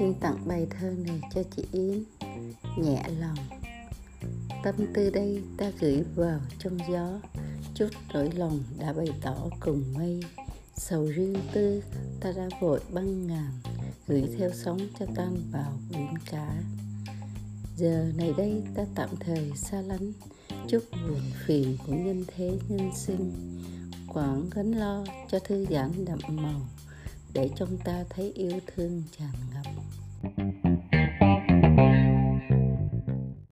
xin tặng bài thơ này cho chị Yến. Nhẹ lòng. Tâm tư đây ta gửi vào trong gió. Chút nỗi lòng đã bày tỏ cùng mây. Sầu riêng tư, ta đã vội băng ngàn, gửi theo sóng cho tan vào biển cả. Giờ này đây ta tạm thời xa lánh chút buồn phiền của nhân thế nhân sinh. Quảng gánh lo cho thư giãn đậm màu để trong ta thấy yêu thương tràn ngập.